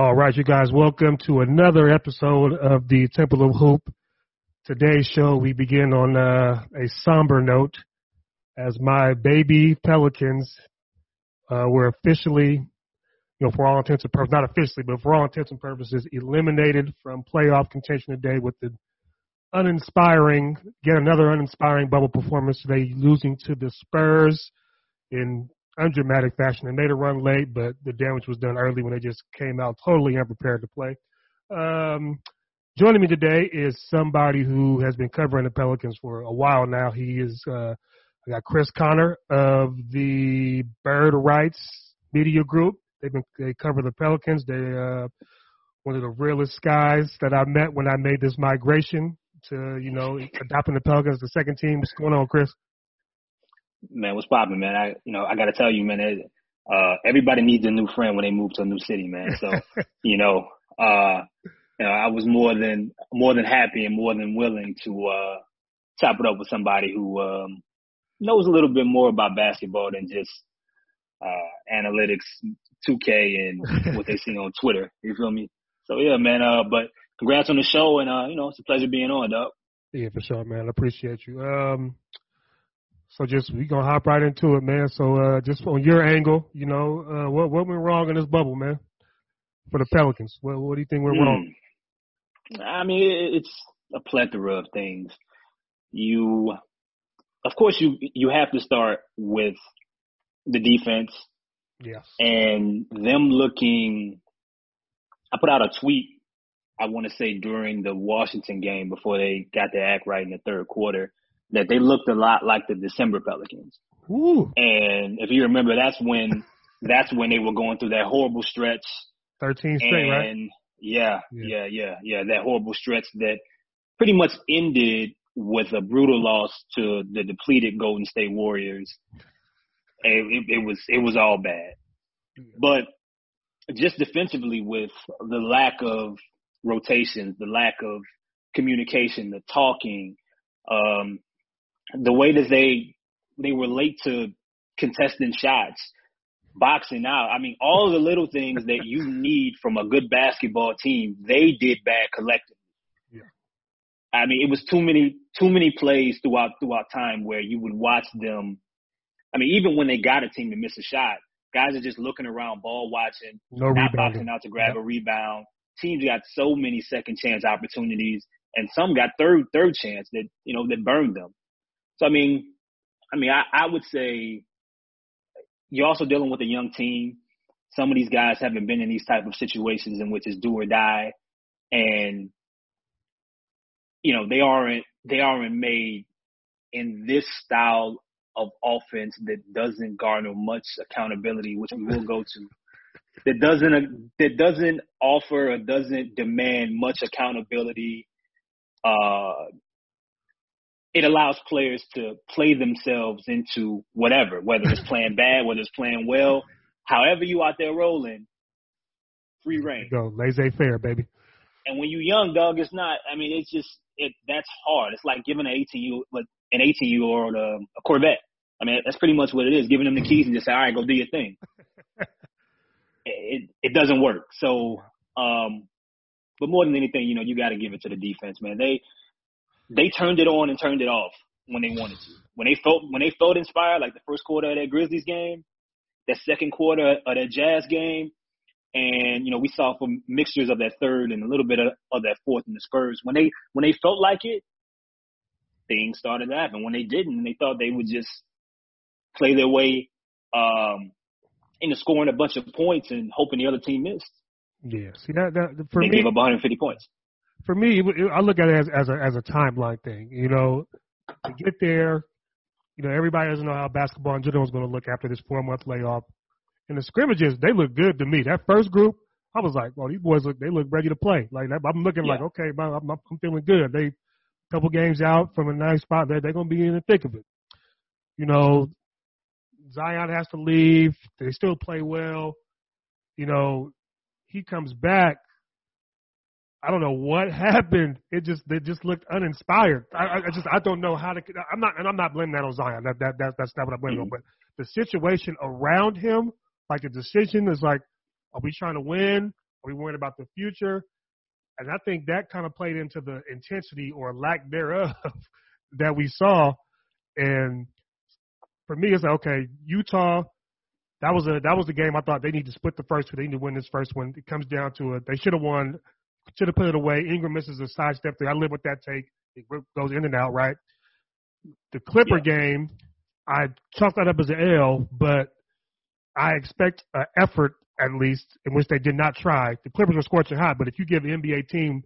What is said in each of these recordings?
All right, you guys, welcome to another episode of the Temple of Hoop. Today's show, we begin on uh, a somber note as my baby Pelicans uh, were officially, you know, for all intents and purposes, not officially, but for all intents and purposes, eliminated from playoff contention today with the uninspiring, yet another uninspiring bubble performance today, losing to the Spurs in undramatic fashion. They made a run late, but the damage was done early when they just came out totally unprepared to play. Um, joining me today is somebody who has been covering the Pelicans for a while now. He is uh, I got Chris Connor of the Bird Rights Media Group. They've been they cover the Pelicans. They uh, one of the realest guys that I met when I made this migration to you know adopting the Pelicans, the second team. What's going on, Chris? Man, what's popping, man? I, you know, I got to tell you, man, it, uh, everybody needs a new friend when they move to a new city, man. So, you know, uh, you know, I was more than more than happy and more than willing to uh, chop it up with somebody who um, knows a little bit more about basketball than just uh, analytics, 2K, and what they see on Twitter. You feel me? So yeah, man. Uh, but congrats on the show, and uh, you know, it's a pleasure being on, dog. Yeah, for sure, man. I appreciate you. Um, so just we gonna hop right into it, man. So uh, just on your angle, you know, uh, what what went wrong in this bubble, man? For the Pelicans, what what do you think went mm. wrong? I mean, it's a plethora of things. You, of course, you you have to start with the defense. Yes. And them looking. I put out a tweet. I want to say during the Washington game before they got their act right in the third quarter that they looked a lot like the December Pelicans. Ooh. And if you remember, that's when that's when they were going through that horrible stretch. Thirteen straight, and right? Yeah, yeah, yeah, yeah, yeah. That horrible stretch that pretty much ended with a brutal loss to the depleted Golden State Warriors. It, it, it was it was all bad, but just defensively with the lack of rotations, the lack of communication, the talking, um, the way that they they were late to contesting shots, boxing out. I mean, all the little things that you need from a good basketball team, they did bad collectively. Yeah. I mean, it was too many too many plays throughout throughout time where you would watch them. I mean, even when they got a team to miss a shot, guys are just looking around, ball watching, no not rebounding. boxing out to grab a rebound. Teams got so many second chance opportunities, and some got third third chance that you know that burned them. So I mean, I mean, I, I would say you're also dealing with a young team. Some of these guys haven't been in these type of situations in which it's do or die, and you know they aren't they aren't made in this style of offense that doesn't garner much accountability, which we will go to. That doesn't that doesn't offer or doesn't demand much accountability uh, it allows players to play themselves into whatever, whether it's playing bad, whether it's playing well, however you out there rolling, free reign. Go laissez faire, baby. And when you're young, dog, it's not. I mean, it's just it. That's hard. It's like giving an eighteen year like an eighteen year old a, a Corvette. I mean, that's pretty much what it is. Giving them the keys and just say, all right, go do your thing. it it doesn't work. So, um, but more than anything, you know, you got to give it to the defense, man. They they turned it on and turned it off when they wanted to. When they felt when they felt inspired, like the first quarter of that Grizzlies game, that second quarter of that Jazz game, and you know we saw from mixtures of that third and a little bit of, of that fourth in the Spurs when they when they felt like it, things started to happen. When they didn't, they thought they would just play their way um, into scoring a bunch of points and hoping the other team missed. Yeah, see that, that for they me, gave up 150 points. For me, I look at it as, as a as a timeline thing. You know, to get there, you know, everybody doesn't know how basketball in general is going to look after this four month layoff. And the scrimmages, they look good to me. That first group, I was like, well, these boys look, they look ready to play. Like I'm looking yeah. like, okay, I'm, I'm feeling good. They couple games out from a nice spot there, they're going to be in the thick of it. You know, Zion has to leave. They still play well. You know, he comes back. I don't know what happened. It just they just looked uninspired. I, I just I don't know how to. I'm not and I'm not blaming that on Zion. That that, that that's not what I'm blaming mm-hmm. on. But the situation around him, like the decision is like, are we trying to win? Are we worried about the future? And I think that kind of played into the intensity or lack thereof that we saw. And for me, it's like, okay, Utah, that was a that was the game I thought they need to split the first two. They need to win this first one. It comes down to it. They should have won, should have put it away. Ingram misses a sidestep there. I live with that take. It goes in and out, right? The Clipper yeah. game, I chalked that up as an L, but I expect an effort at least, in which they did not try. The Clippers were scorching hot, but if you give the NBA team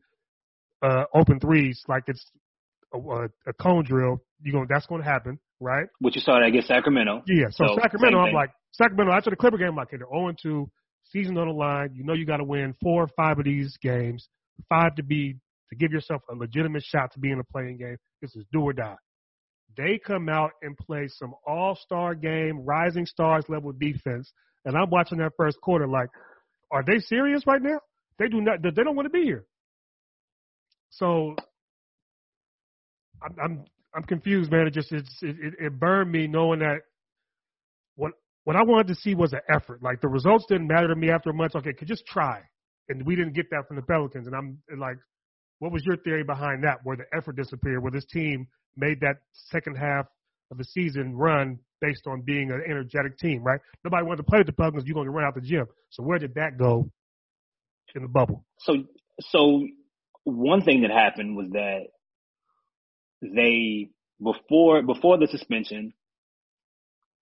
uh, open threes like it's a, a, a cone drill, you going that's going to happen, right? Which you saw that against Sacramento. Yeah, so, so Sacramento, I'm like Sacramento after the Clipper game, I'm like they're 0 2, season on the line. You know you got to win four or five of these games, five to be to give yourself a legitimate shot to be in a playing game. This is do or die. They come out and play some all star game, rising stars level defense and I'm watching that first quarter like, are they serious right now? They do not. They don't want to be here. So I'm I'm, I'm confused, man. It just it's, it, it burned me knowing that what what I wanted to see was an effort. Like the results didn't matter to me after a month. Okay, could just try, and we didn't get that from the Pelicans. And I'm like, what was your theory behind that? Where the effort disappeared, where this team made that second half of the season run based on being an energetic team, right? Nobody wanted to play with the Pelicans. You're going to run out the gym. So where did that go in the bubble? So, so one thing that happened was that they before before the suspension,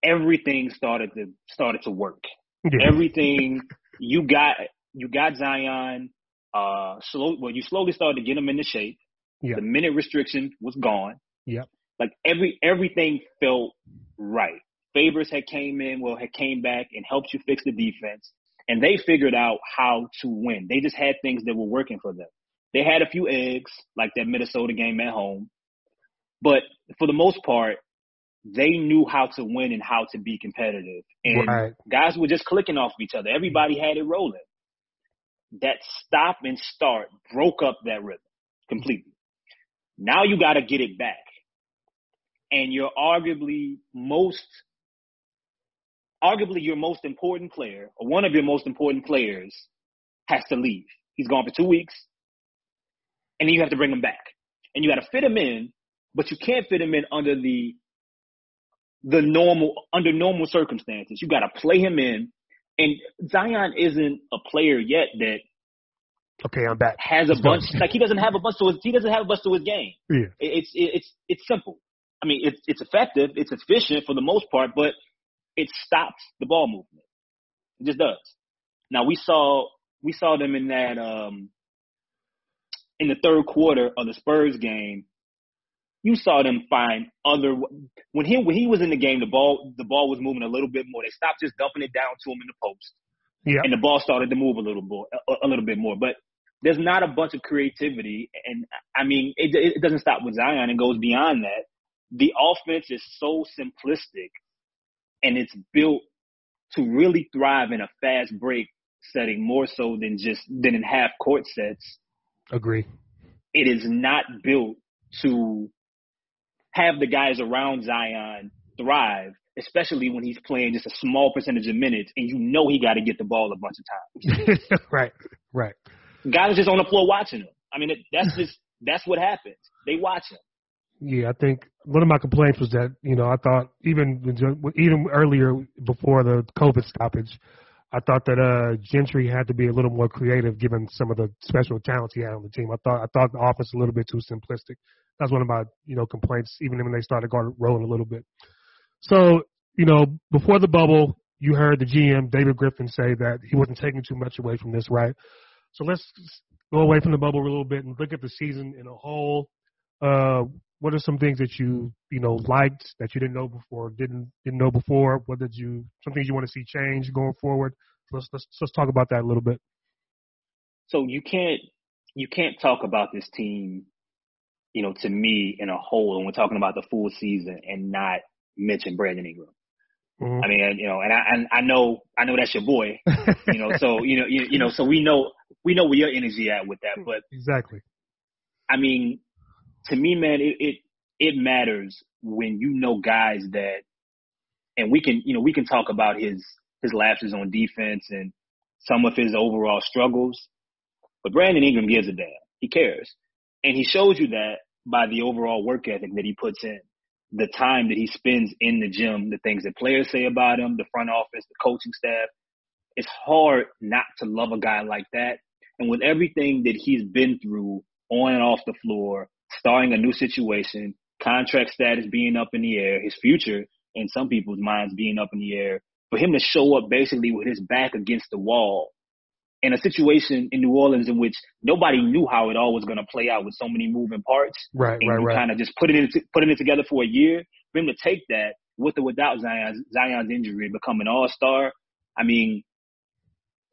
everything started to started to work. Yeah. Everything you got you got Zion. Uh, slow. Well, you slowly started to get him into shape. The minute restriction was gone. Yep. Like every everything felt right. Favors had came in, well, had came back and helped you fix the defense, and they figured out how to win. They just had things that were working for them. They had a few eggs, like that Minnesota game at home, but for the most part, they knew how to win and how to be competitive. And right. guys were just clicking off of each other. Everybody had it rolling. That stop and start broke up that rhythm completely. Now you got to get it back and you're arguably most arguably your most important player or one of your most important players has to leave. He's gone for two weeks and then you have to bring him back. And you got to fit him in, but you can't fit him in under the the normal under normal circumstances. You got to play him in. And Zion isn't a player yet that okay, I'm back. Has a bunch like he doesn't have a bunch to his he doesn't have a bunch to his game. Yeah. It's it's it's simple. I mean, it's it's effective, it's efficient for the most part, but it stops the ball movement. It just does. Now we saw we saw them in that um in the third quarter of the Spurs game. You saw them find other when he when he was in the game, the ball the ball was moving a little bit more. They stopped just dumping it down to him in the post, yeah, and the ball started to move a little more, a, a little bit more. But there's not a bunch of creativity, and I mean, it, it doesn't stop with Zion. It goes beyond that the offense is so simplistic and it's built to really thrive in a fast break setting more so than just than in half court sets. Agree. It is not built to have the guys around Zion thrive, especially when he's playing just a small percentage of minutes and you know he got to get the ball a bunch of times. right, right. Guys just on the floor watching him. I mean, that's just that's what happens. They watch him. Yeah, I think one of my complaints was that you know I thought even even earlier before the COVID stoppage, I thought that uh, Gentry had to be a little more creative given some of the special talents he had on the team. I thought I thought the offense a little bit too simplistic. That's one of my you know complaints, even when they started going rolling a little bit. So you know, before the bubble, you heard the GM David Griffin say that he wasn't taking too much away from this, right? So let's go away from the bubble a little bit and look at the season in a whole. Uh, what are some things that you you know liked that you didn't know before, didn't didn't know before? What did you some things you want to see change going forward? Let's let's let's talk about that a little bit. So you can't you can't talk about this team, you know, to me in a whole, and we're talking about the full season and not mention Brandon Ingram. Mm-hmm. I mean, you know, and I and I know I know that's your boy, you know. So you know, you, you know, so we know we know where your energy at with that. But exactly, I mean, to me, man, it it it matters when you know guys that, and we can you know we can talk about his his lapses on defense and some of his overall struggles, but Brandon Ingram gives a damn. He cares, and he shows you that by the overall work ethic that he puts in the time that he spends in the gym, the things that players say about him, the front office, the coaching staff. It's hard not to love a guy like that. And with everything that he's been through on and off the floor, starting a new situation, contract status being up in the air, his future in some people's minds being up in the air, for him to show up basically with his back against the wall in a situation in New Orleans in which nobody knew how it all was going to play out with so many moving parts. Right, and right, you right. Kind of just putting it putting it together for a year. For him to take that with or without Zion's Zion's injury, become an All Star. I mean,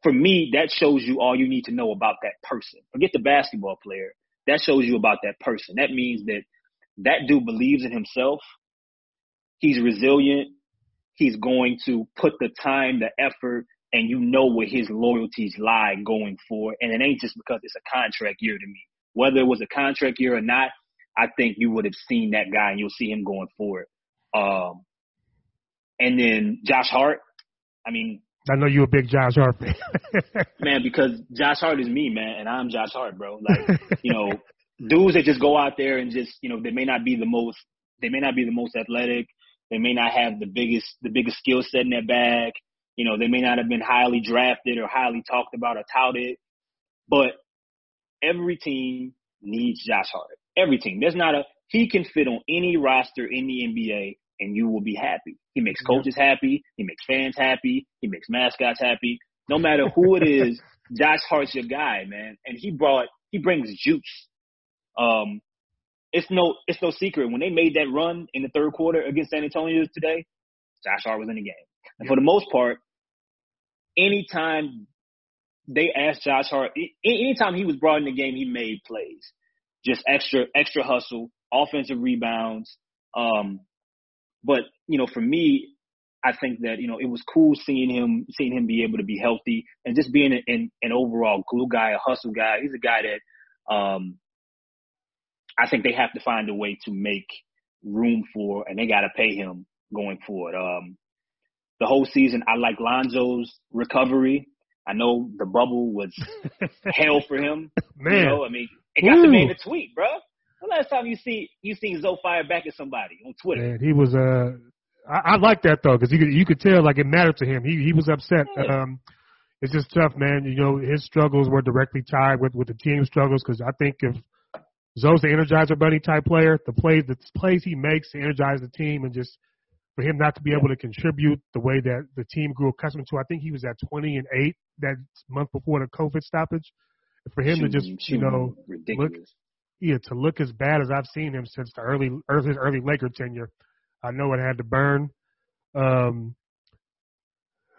for me, that shows you all you need to know about that person. Forget the basketball player. That shows you about that person. That means that that dude believes in himself. He's resilient. He's going to put the time, the effort, and you know where his loyalties lie going forward. And it ain't just because it's a contract year to me. Whether it was a contract year or not, I think you would have seen that guy and you'll see him going forward. Um, and then Josh Hart. I mean, I know you're a big Josh Hart fan. man, because Josh Hart is me, man, and I'm Josh Hart, bro. Like, you know, dudes that just go out there and just, you know, they may not be the most, they may not be the most athletic. They may not have the biggest, the biggest skill set in their bag. You know, they may not have been highly drafted or highly talked about or touted, but every team needs Josh Hart. Every team. There's not a, he can fit on any roster in the NBA and you will be happy. He makes coaches happy. He makes fans happy. He makes mascots happy. No matter who it is, Josh Hart's your guy, man. And he brought, he brings juice. Um, it's no, it's no secret. When they made that run in the third quarter against San Antonio today, Josh Hart was in the game. And for the most part, anytime they asked Josh Hart, anytime he was brought in the game, he made plays. Just extra, extra hustle, offensive rebounds. Um, but you know, for me, I think that you know it was cool seeing him, seeing him be able to be healthy and just being an, an, overall glue guy, a hustle guy. He's a guy that um, I think they have to find a way to make room for, and they got to pay him going forward. Um, the whole season, I like Lonzo's recovery. I know the bubble was hell for him. Man, you know, I mean, it got Ooh. the man to tweet, bro. The last time you see you seen Zoe fire back at somebody on Twitter? Man, he was uh, I, I like that though because you could you could tell like it mattered to him. He he was upset. Yeah. Um, it's just tough, man. You know, his struggles were directly tied with with the team struggles because I think if Zoe's the Energizer Bunny type player, the plays the plays he makes to energize the team and just for him not to be able to contribute the way that the team grew accustomed to. I think he was at 20 and 8 that month before the COVID stoppage. For him shooting, to just, you know, ridiculous. look, yeah, to look as bad as I've seen him since the early, early, early Laker tenure, I know it had to burn. Um,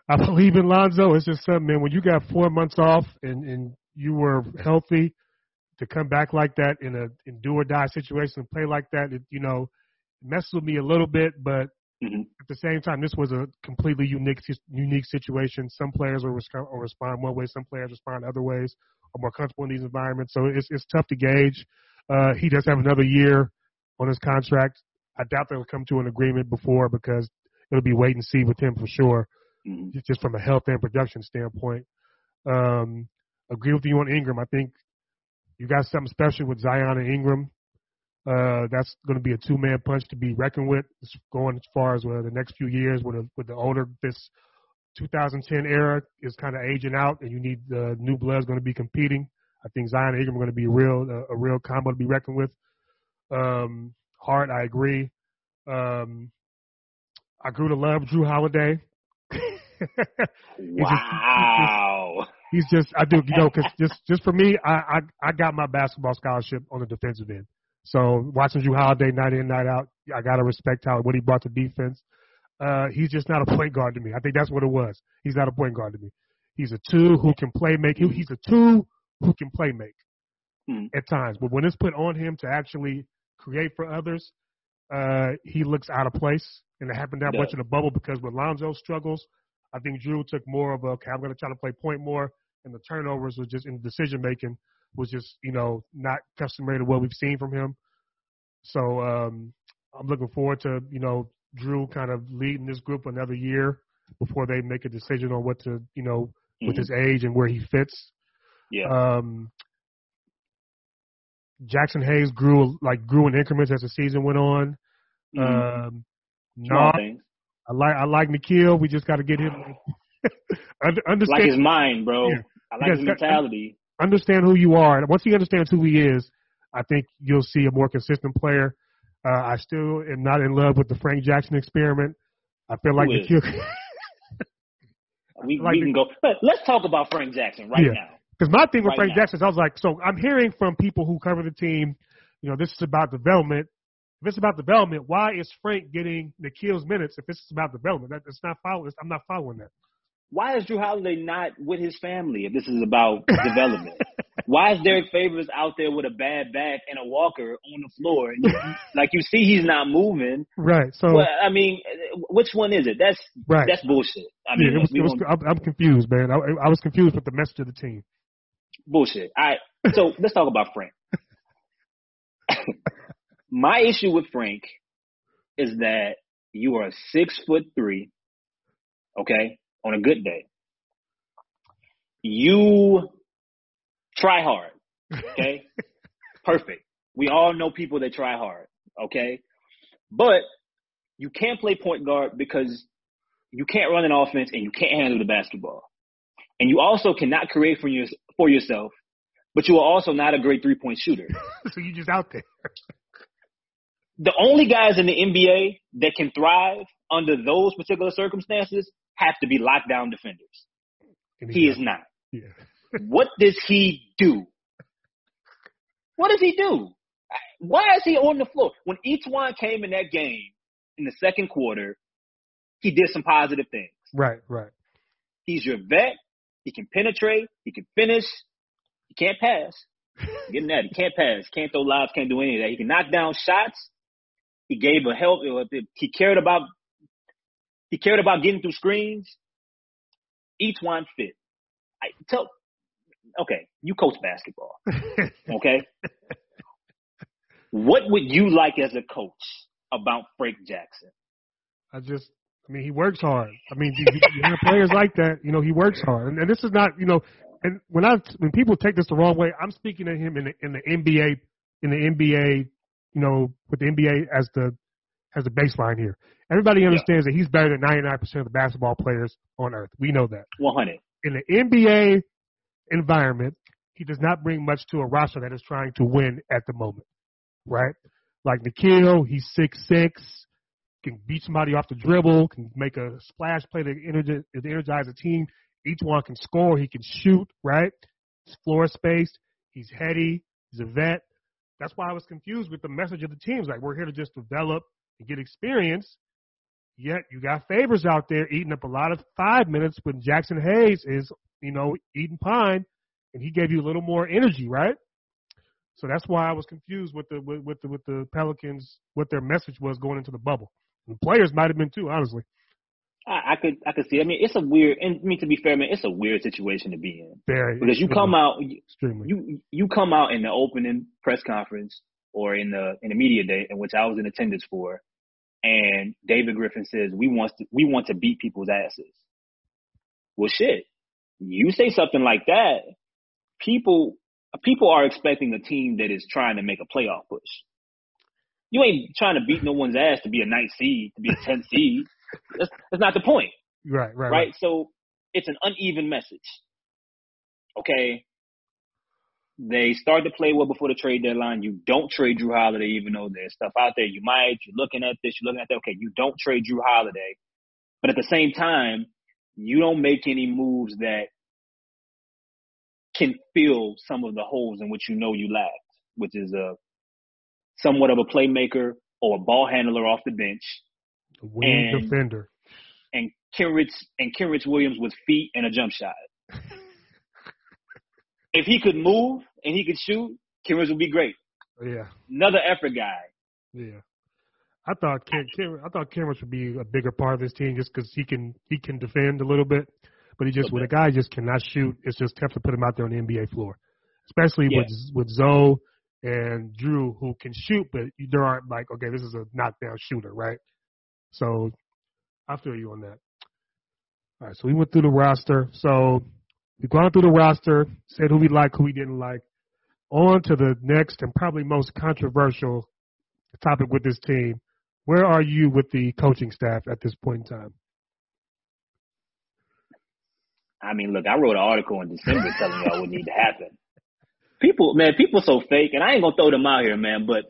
I believe in Lonzo. It's just something, man. When you got four months off and and you were healthy, to come back like that in a in do or die situation and play like that, it, you know, messes with me a little bit. But mm-hmm. at the same time, this was a completely unique unique situation. Some players will respond, one way, some players respond other ways, are more comfortable in these environments. So it's it's tough to gauge. Uh, he does have another year on his contract. I doubt they'll come to an agreement before because it'll be wait and see with him for sure, mm-hmm. just from a health and production standpoint. Um, agree with you on Ingram. I think you got something special with Zion and Ingram. Uh, that's going to be a two-man punch to be reckoned with, going as far as uh, the next few years with a, with the older this 2010 era is kind of aging out, and you need the new blood going to be competing. I think Zion and Ingram are going to be a real a, a real combo to be reckoned with. Um, Hart, I agree. Um, I grew to love Jrue Holiday. wow. He's just, I do, you know, because just just for me, I, I I got my basketball scholarship on the defensive end. So watching Jrue Holiday night in night out, I gotta respect how what he brought to defense. Uh, he's just not a point guard to me. I think that's what it was. He's not a point guard to me. He's a two who can play make. He's a two who can play make Hmm. at times, but when it's put on him to actually create for others, uh, he looks out of place. And it happened that Yeah. much in the bubble because when Lonzo struggles, I think Jrue took more of a okay, I'm going to try to play point more, and the turnovers was just in decision making was just you know not customary to what we've seen from him. So um, I'm looking forward to you know Jrue kind of leading this group another year before they make a decision on what to you know with Mhm. his age and where he fits. Yeah. Um, Jaxson Hayes grew like grew in increments as the season went on. Mhm. Um, Small no. I like I like Nickeil. We just got to get him under, Like his mind, bro. Yeah. I like his mentality. Understand who you are. And once he understands who he is, I think you'll see a more consistent player. Uh, I still am not in love with the Frank Jackson experiment. I feel like the Nickeil We, like we can go. But let's talk about Frank Jackson right Yeah. now. Because my thing with Right Frank now. Jackson is I was like, so I'm hearing from people who cover the team, you know, this is about development. If it's about development, why is Frank getting Nickeil's minutes if this is about development? That, it's not following. I'm not following that. Why is Jrue Holiday not with his family if this is about development? Why is Derrick Favors out there with a bad back and a walker on the floor? Like you see, he's not moving. Right. So Well, I mean, which one is it? That's right. that's bullshit. I yeah, mean, it was, it was, I'm, I'm confused, man. I, I was confused with the message of the team. bullshit. All right, so let's talk about Frank. My issue with Frank is that you are six foot three, okay, on a good day. You try hard, okay? Perfect. We all know people that try hard, okay? But you can't play point guard because you can't run an offense and you can't handle the basketball. And you also cannot create for, your, for yourself, but you are also not a great three point shooter. so you're just out there. the only guys in the NBA that can thrive under those particular circumstances have to be lockdown defenders. He is not. Yeah. What does he do? What does he do? Why is he on the floor? When E'Twaun came in that game in the second quarter, he did some positive things. Right. Right. He's your vet. He can penetrate. He can finish. He can't pass. Getting that. He can't pass. Can't throw lobs. Can't do any of that. He can knock down shots. He gave a help. He cared about. He cared about getting through screens. E'Twaun fit. I tell. Okay, you coach basketball. Okay. what would you like as a coach about Frank Jackson? I just, I mean, he works hard. I mean, you, you hear players like that, you know, he works hard, and, and this is not, you know, and when I when people take this the wrong way, I'm speaking to him in the in the NBA in the NBA, you know, with the NBA as the as a baseline here. Everybody understands that he's better than 99% of the basketball players on earth. We know that. 100. In the NBA environment, he does not bring much to a roster that is trying to win at the moment, right? Like Nickeil, he's six six, can beat somebody off the dribble, can make a splash play to energize, to energize a team. E'Twaun can score, he can shoot, right? He's floor spaced, he's heady, he's a vet. That's why I was confused with the message of the teams. Like we're here to just develop and get experience. Yet you got favors out there eating up a lot of five minutes when Jaxson Hayes is, you know, eating pine, and he gave you a little more energy, right? So that's why I was confused with the with, with the with the Pelicans what their message was going into the bubble. And the players might have been too, honestly. I, I could I could see. I mean, it's a weird. And I mean, to be fair, man, it's a weird situation to be in Very because you come out, extremely. you you come out in the opening press conference or in the in the media day, in which I was in attendance for, and David Griffin says we want to we want to beat people's asses. Well, shit, you say something like that, people people are expecting a team that is trying to make a playoff push. You ain't trying to beat no one's ass to be a ninth seed, to be a tenth seed. That's, that's not the point. Right, right, right? So it's an uneven message. Okay. They start to play well before the trade deadline. You don't trade Jrue Holiday, even though there's stuff out there. You might. You're looking at this. You're looking at that. Okay, you don't trade Jrue Holiday, but at the same time, you don't make any moves that can fill some of the holes in which you know you lack, which is a somewhat of a playmaker or a ball handler off the bench, a wing and- defender. and Kenrich and Kenrich Williams with feet and a jump shot. if he could move and he could shoot, Kenrich would be great. Yeah, Another effort guy. yeah. I thought Cam, Cam, I thought Cameron should be a bigger part of this team just because he can he can defend a little bit, but he just when a guy just cannot shoot, it's just tough to put him out there on the NBA floor, especially Yeah. with with Zoe and Jrue who can shoot, but there aren't like okay, this is a knockdown shooter, right? So I feel you on that. All right, so we went through the roster. So we've gone through the roster, said who we like, who we didn't like. On to the next and probably most controversial topic with this team. Where are you with the coaching staff at this point in time? I mean, look, I wrote an article in December telling y'all what need to happen. People, man, people so fake, and I ain't gonna throw them out here, man. But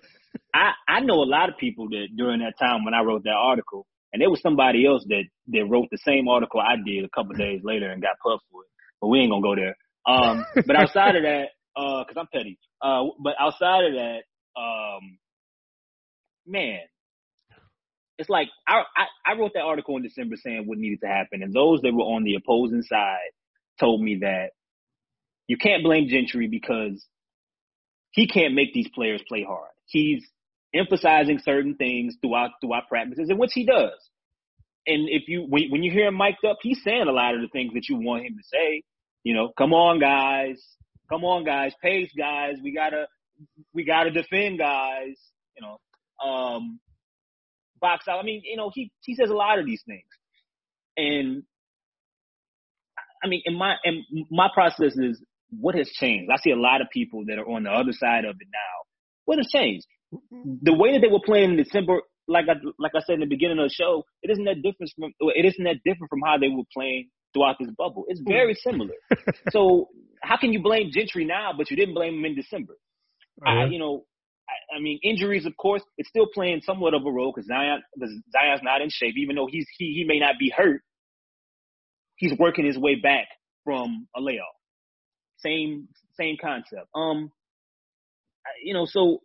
I, I know a lot of people that during that time when I wrote that article, and there was somebody else that that wrote the same article I did a couple days later and got puffed for it. But we ain't gonna go there. Um, but outside of that, uh, cause I'm petty. Uh, but outside of that, um, man, it's like I, I I wrote that article in December saying what needed to happen, and those that were on the opposing side told me that you can't blame Gentry because he can't make these players play hard. He's emphasizing certain things throughout throughout practices, and which he does. And if you when, when you hear him mic'd up, he's saying a lot of the things that you want him to say. You know, come on guys, come on guys, pace guys, we gotta we gotta defend guys. You know, um, box out. I mean, you know, he he says a lot of these things, and I mean, in my and my process is what has changed. I see a lot of people that are on the other side of it now. What has changed? The way that they were playing in December, like I like I said in the beginning of the show, it isn't that different from it isn't that different from how they were playing throughout this bubble. It's very similar. so how can you blame Gentry now, but you didn't blame him in December? I, you know, I, I mean, injuries, of course, it's still playing somewhat of a role because Zion, cause Zion's not in shape, even though he's he he may not be hurt. He's working his way back from a layoff. Same same concept. Um, you know, so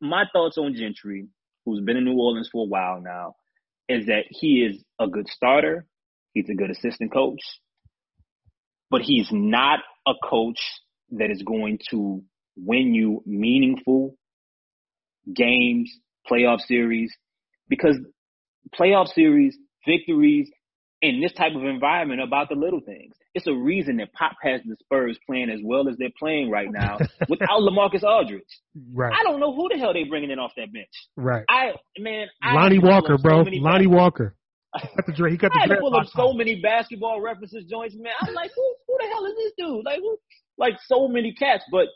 my thoughts on Gentry, who's been in New Orleans for a while now, is that he is a good starter. He's a good assistant coach, but he's not a coach that is going to win you meaningful games, playoff series, because playoff series, victories in this type of environment about the little things. It's a reason that Pop has the Spurs playing as well as they're playing right now without LaMarcus Aldridge. right, I don't know who the hell they're bringing in off that bench. right. I man, I Lonnie had to pull Walker, so bro. Lonnie bas- Walker. He got the dre- he got the I had to pull up so many basketball references joints, man. I'm like, who who the hell is this dude? Like who like so many cats, but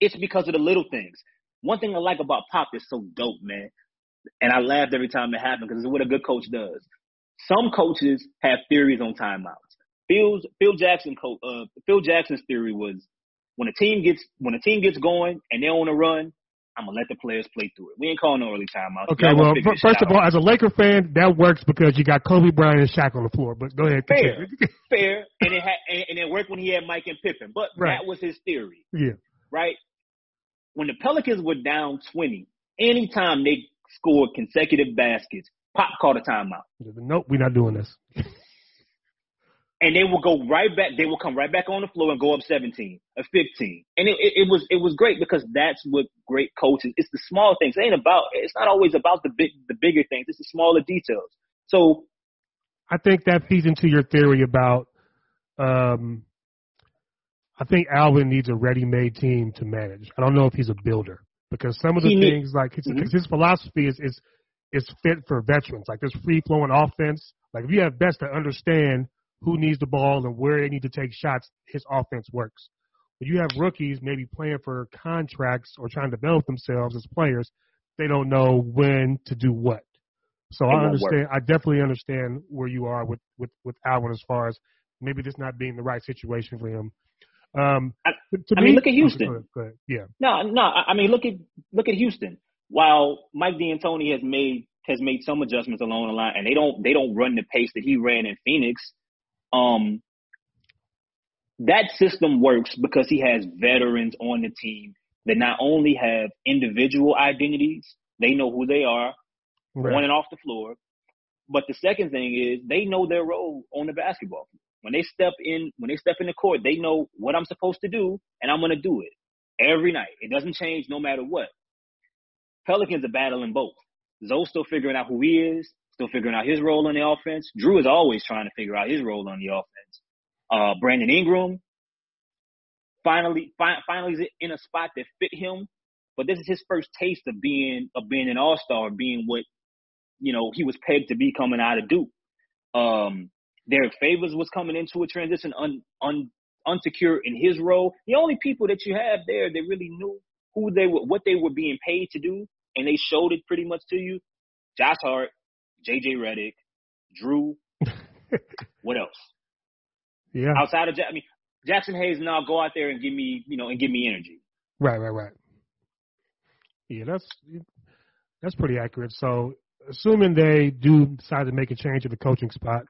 it's because of the little things. One thing I like about Pop is so dope, man. And I laughed every time it happened because it's what a good coach does. Some coaches have theories on timeouts. Phil's, Phil Jackson, co- uh, Phil Jackson's theory was when a team gets when a team gets going and they're on a run, I'm gonna let the players play through it. We ain't calling no early timeouts. Okay, well, first of all, as a Laker fan, that works because you got Kobe Bryant and Shaq on the floor. But go ahead, Fair. fair, and it had and, and it worked when he had Mike and Pippen. But Right. that was his theory, yeah, right? When the Pelicans were down twenty, anytime they scored consecutive baskets, Pop called a timeout, nope, we're not doing this. and they will go right back. They will come right back on the floor and go up seventeen or fifteen, and it, it, it was it was great because that's what great coaches. It's the small things. It ain't about. It's not always about the big the bigger things. It's the smaller details. So I think that feeds into your theory about. Um, I think Alvin needs a ready-made team to manage. I don't know if he's a builder because some of the things like his, Mhm. 'cause his philosophy is is is fit for veterans. Like this free-flowing offense. Like if you have best to understand who needs the ball and where they need to take shots, his offense works. When you have rookies maybe playing for contracts or trying to develop themselves as players, they don't know when to do what. So I understand. I definitely understand where you are with with with Alvin as far as maybe this not being the right situation for him. Um, I, I me, mean, look at Houston. Go ahead. Yeah. No, no. I mean, look at look at Houston. While Mike D'Antoni has made has made some adjustments along the line, and they don't they don't run the pace that he ran in Phoenix. Um, that system works because he has veterans on the team that not only have individual identities, they know who they are right. on and off the floor, but the second thing is they know their role on the basketball. When they step in, when they step in the court, they know what I'm supposed to do, and I'm going to do it every night. It doesn't change no matter what. Pelicans are battling both. Zo's still figuring out who he is, still figuring out his role on the offense. Jrue is always trying to figure out his role on the offense. Uh, Brandon Ingram finally, fi- finally is in a spot that fit him. But this is his first taste of being of being an all star, being what you know he was pegged to be coming out of Duke. Um, Derrick Favors was coming into a transition un, un, unsecure in his role. The only people that you have there that really knew who they were, what they were being paid to do, and they showed it pretty much to you. Josh Hart, JJ Redick, Jrue. what else? Yeah. Outside of, I mean, Jaxson Hayes now go out there and give me, you know, and give me energy. Right, right, right. Yeah, that's that's pretty accurate. So, assuming they do decide to make a change at the coaching spot,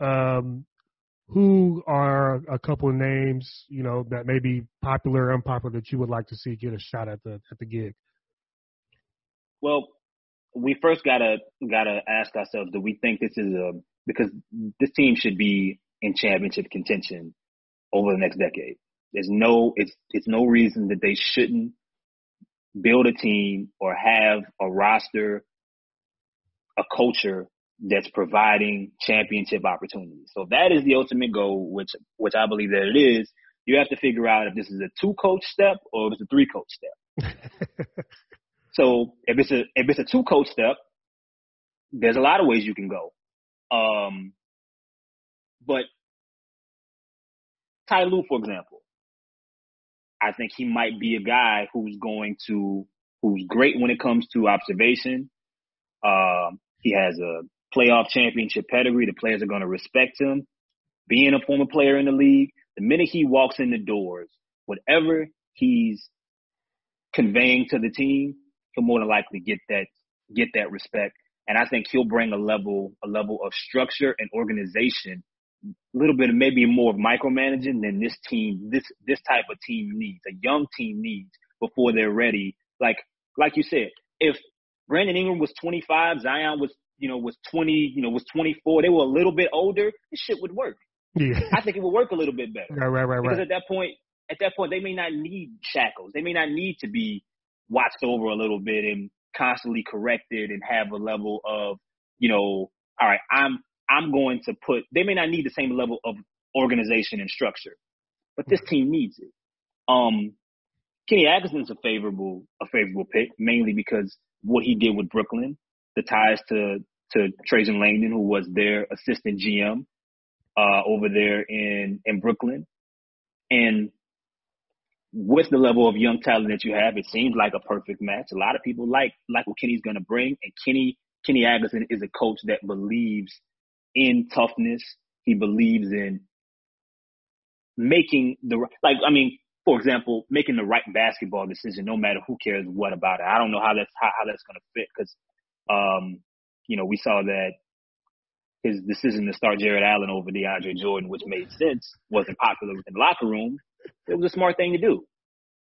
um, who are a couple of names, you know, that may be popular or unpopular that you would like to see get a shot at the at the gig? Well, we first gotta gotta ask ourselves: Do we think this is a because this team should be in championship contention over the next decade. There's no, it's, it's no reason that they shouldn't build a team or have a roster, a culture that's providing championship opportunities. So that is the ultimate goal, which, which I believe that it is. You have to figure out if this is a two coach step or if it's a three coach step. so if it's a, if it's a two coach step, there's a lot of ways you can go. Um, but Ty Lue, for example, I think he might be a guy who's going to, who's great when it comes to observation. Um, he has a playoff championship pedigree. The players are going to respect him. Being a former player in the league, the minute he walks in the doors, whatever he's conveying to the team, he'll more than likely get that get that respect. And I think he'll bring a level a level of structure and organization a little bit of maybe more of micromanaging than this team, this this type of team needs, a young team needs before they're ready. Like like you said, if Brandon Ingram was 25, Zion was you know was 20, you know was 24, they were a little bit older, this shit would work. Yeah. I think it would work a little bit better. Right, right, right, because right. at that point, at that point, they may not need shackles. They may not need to be watched over a little bit and constantly corrected and have a level of, you know, all right, I'm I'm going to put, they may not need the same level of organization and structure, but this team needs it. Um, Kenny Atkinson's a favorable, a favorable pick, mainly because what he did with Brooklyn, the ties to, to Trajan Langdon, who was their assistant GM, uh, over there in, in Brooklyn. And with the level of young talent that you have, it seems like a perfect match. A lot of people like, like what Kenny's going to bring. And Kenny, Kenny Atkinson is a coach that believes in toughness. He believes in making the like. I mean, for example, making the right basketball decision, no matter who cares what about it. I don't know how that's how, how that's going to fit because, um, you know, we saw that his decision to start Jarrett Allen over DeAndre Jordan, which made sense, wasn't popular within the locker room. It was a smart thing to do.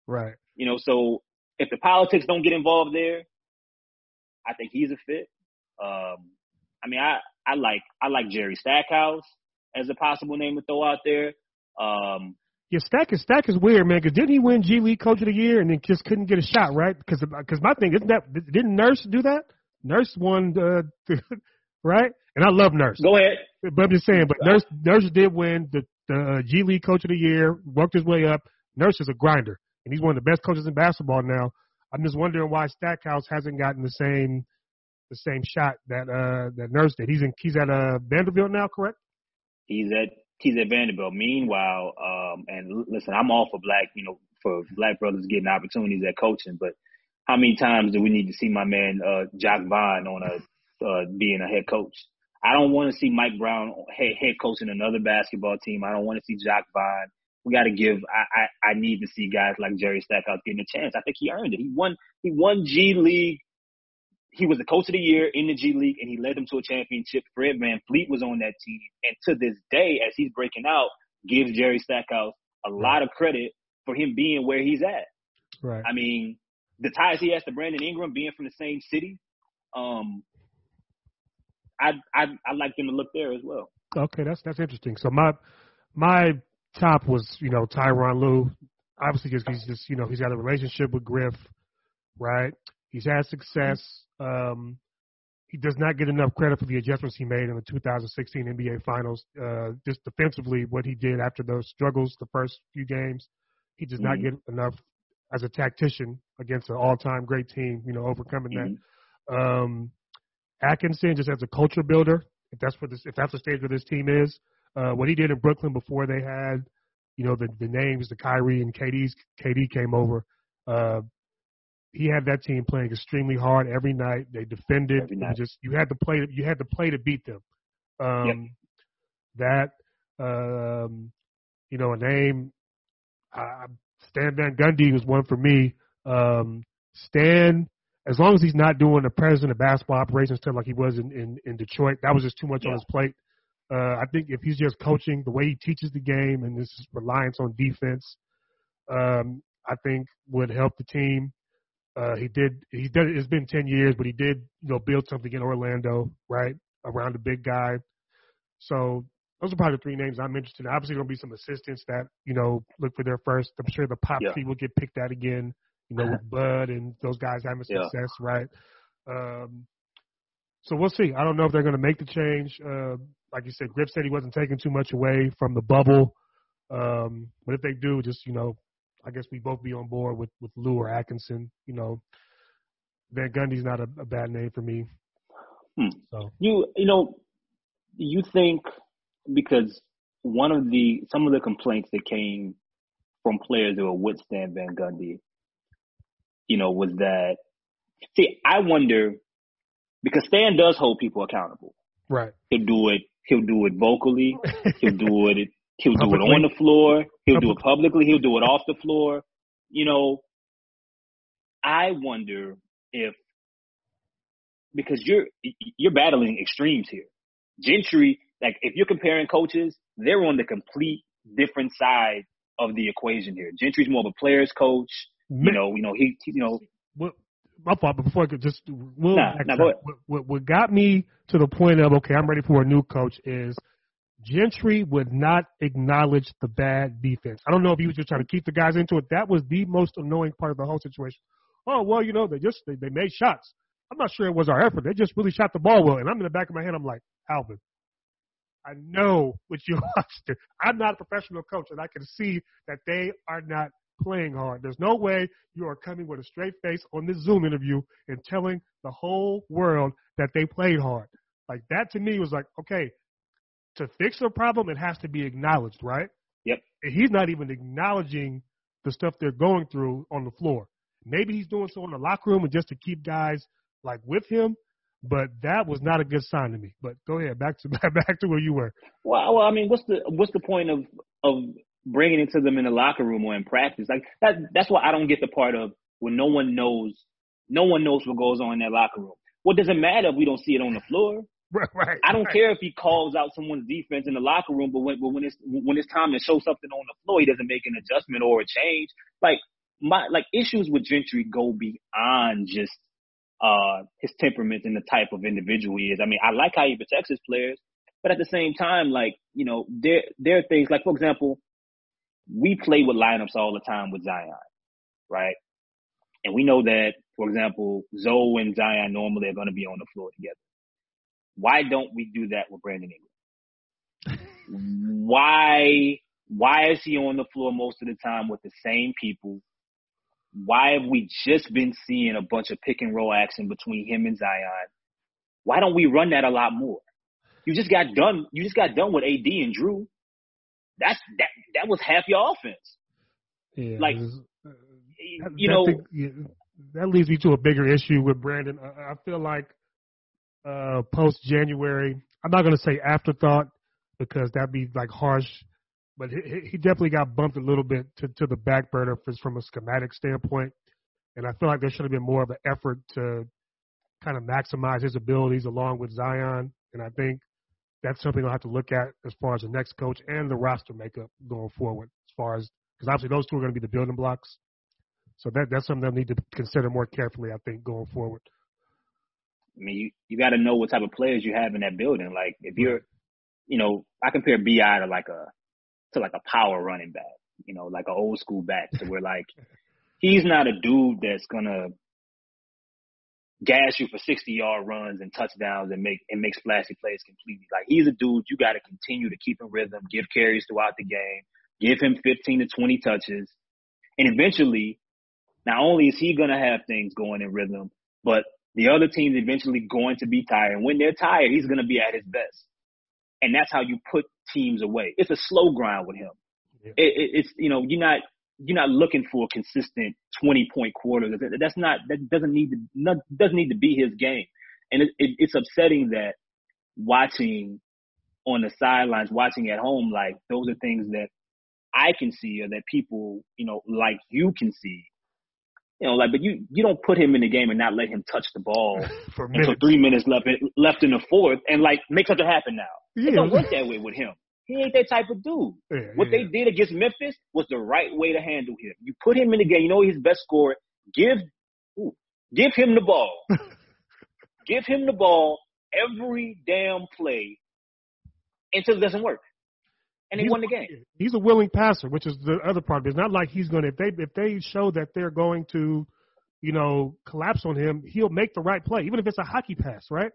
Right. You know, so if the politics don't get involved there, I think he's a fit. Um, I mean, I, I like I like Jerry Stackhouse as a possible name to throw out there. Um, yeah, Stack is Stack is weird, man. Because didn't he win G League Coach of the Year and then just couldn't get a shot, right? Because because my thing isn't that didn't Nurse do that? Nurse won, uh, right? And I love Nurse. Go ahead. But I'm just saying, but Nurse Nurse did win the the uh, G League Coach of the Year, worked his way up. Nurse is a grinder, and he's one of the best coaches in basketball now. I'm just wondering why Stackhouse hasn't gotten the same the same shot that uh that Nurse did. He's in he's at uh Vanderbilt now, correct? He's at he's at Vanderbilt. Meanwhile, um and listen, I'm all for black, you know, for black brothers getting opportunities at coaching, but how many times do we need to see my man uh Jacque Vaughn on a uh, being a head coach. I don't want to see Mike Brown head, head coaching another basketball team. I don't want to see Jacque Vaughn. We got to give. I, I I need to see guys like Jerry Stackhouse getting a chance. I think he earned it. He won. He won G League. He was the coach of the year in the G League, and he led them to a championship. Fred VanVleet was on that team, and to this day, as he's breaking out, gives Jerry Stackhouse a lot of credit for him being where he's at. Right. I mean, the ties he has to Brandon Ingram being from the same city, um, I I I like them to look there as well. Okay, that's that's interesting. So my my top was you know Tyronn Lue, obviously because he's just you know he's got a relationship with Griff, right? He's had success. Um, he does not get enough credit for the adjustments he made in the 2016 NBA Finals. Uh, just defensively, what he did after those struggles the first few games, he does not Mhm. get enough as a tactician against an all-time great team. You know, overcoming Mhm. that. Um, Atkinson just as a culture builder, if that's what this, if that's the stage where this team is, uh, what he did in Brooklyn before they had, you know, the the names, the Kyrie and KD's KD came over. Uh, he had that team playing extremely hard every night. They defended. Every It just you had to play. You had to play to beat them. Um, That, um, you know, a name. Uh, Stan Van Gundy was one for me. Um, Stan, as long as he's not doing the president of basketball operations stuff like he was in, in, in Detroit, that was just too much on his plate. Uh, I think if he's just coaching the way he teaches the game and this reliance on defense, um, I think would help the team. Uh, he did. He did. It's been ten years, but he did, you know, build something in Orlando, right, around the big guy. So those are probably the three names I'm interested in. Obviously, there'll be some assistants that you know look for their first. I'm sure the pop Yeah. will get picked at again. You know, with Bud and those guys having Yeah. success, right? Um, so we'll see. I don't know if they're going to make the change. Uh, like you said, Griff said he wasn't taking too much away from the bubble. Um, but if they do, just you know, I guess we both be on board with with Lue or Atkinson. You know, Van Gundy's not a, a bad name for me. Hmm. So You you know, you think because one of the some of the complaints that came from players that were with Stan Van Gundy, you know, was that see, I wonder because Stan does hold people accountable. right, He'll do it. He'll do it vocally. He'll do it. He'll do it on the floor. He'll do it publicly. He'll do it off the floor. You know, I wonder if because you're you're battling extremes here. Gentry, like if you're comparing coaches, they're on the complete different side of the equation here. Gentry's more of a player's coach. You know, you know he, you know, what, my fault, but before I could just, we'll Nah, nah, go ahead. what, what, what got me to the point of, okay, I'm ready for a new coach is Gentry would not acknowledge the bad defense. I don't know if he was just trying to keep the guys into it. That was the most annoying part of the whole situation. Oh, well, you know, they just, they, they made shots. I'm not sure it was our effort. They just really shot the ball well. And I'm in the back of my head, I'm like, Alvin, I know what you watched. I'm not a professional coach, and I can see that they are not playing hard. There's no way you are coming with a straight face on this Zoom interview and telling the whole world that they played hard. Like that to me was like, okay, to fix a problem, it has to be acknowledged, right? Yep. And he's not even acknowledging the stuff they're going through on the floor. Maybe he's doing so in the locker room and just to keep guys like with him, but that was not a good sign to me. But go ahead, back to back to where you were. Well, well, I mean, what's the what's the point of of bringing it to them in the locker room or in practice? Like that. That's why I don't get the part of when no one knows, no one knows what goes on in that locker room. What does it matter if we don't see it on the floor? Right, right. I don't right. care if he calls out someone's defense in the locker room, but when but when it's when it's time to show something on the floor, he doesn't make an adjustment or a change. Like my like issues with Gentry go beyond just uh his temperament and the type of individual he is. I mean, I like how he protects his players, but at the same time, like you know, there there are things like for example, we play with lineups all the time with Zion, right? And we know that, for example, Zoe and Zion normally are going to be on the floor together. Why don't we do that with Brandon Ingram? why why is he on the floor most of the time with the same people? Why have we just been seeing a bunch of pick and roll action between him and Zion? Why don't we run that a lot more? You just got done. You just got done with AD and Jrue. That's that. That was half your offense. Yeah, like, You know, thing- yeah, that leads me to a bigger issue with Brandon. I, I feel like uh, post January. I'm not going to say afterthought because that'd be like harsh, but he, he definitely got bumped a little bit to, to the back burner from a schematic standpoint. And I feel like there should have been more of an effort to kind of maximize his abilities along with Zion. And I think that's something I'll have to look at as far as the next coach and the roster makeup going forward. As far as because obviously those two are going to be the building blocks. So that that's something they'll need to consider more carefully, I think, going forward. I mean, you you got to know what type of players you have in that building. Like if you're, you know, I compare Bi to like a to like a power running back. You know, like an old school back. So we're like, he's not a dude that's gonna gas you for 60 yard runs and touchdowns and make and make splashy plays completely. Like he's a dude you got to continue to keep in rhythm, give carries throughout the game, give him 15 to 20 touches, and eventually, not only is he gonna have things going in rhythm, but the other team's eventually going to be tired. And when they're tired, he's going to be at his best. And that's how you put teams away. It's a slow grind with him. Yeah. It, it, it's, you know, you're not, you're not looking for a consistent 20 point quarter. That's not, that doesn't need to, not, doesn't need to be his game. And it, it's upsetting that watching on the sidelines, watching at home, like those are things that I can see or that people, you know, like you can see you know, like, but you you don't put him in the game and not let him touch the ball for until three minutes left left in the fourth, and like make something happen now. Yeah. It don't work that way with him. He ain't that type of dude. Yeah, what yeah. they did against Memphis was the right way to handle him. You put him in the game. You know his best score. Give ooh, give him the ball. give him the ball every damn play until it doesn't work and they he's, won the game. He's a willing passer, which is the other part. It's not like he's going to if they if they show that they're going to, you know, collapse on him, he'll make the right play, even if it's a hockey pass, right?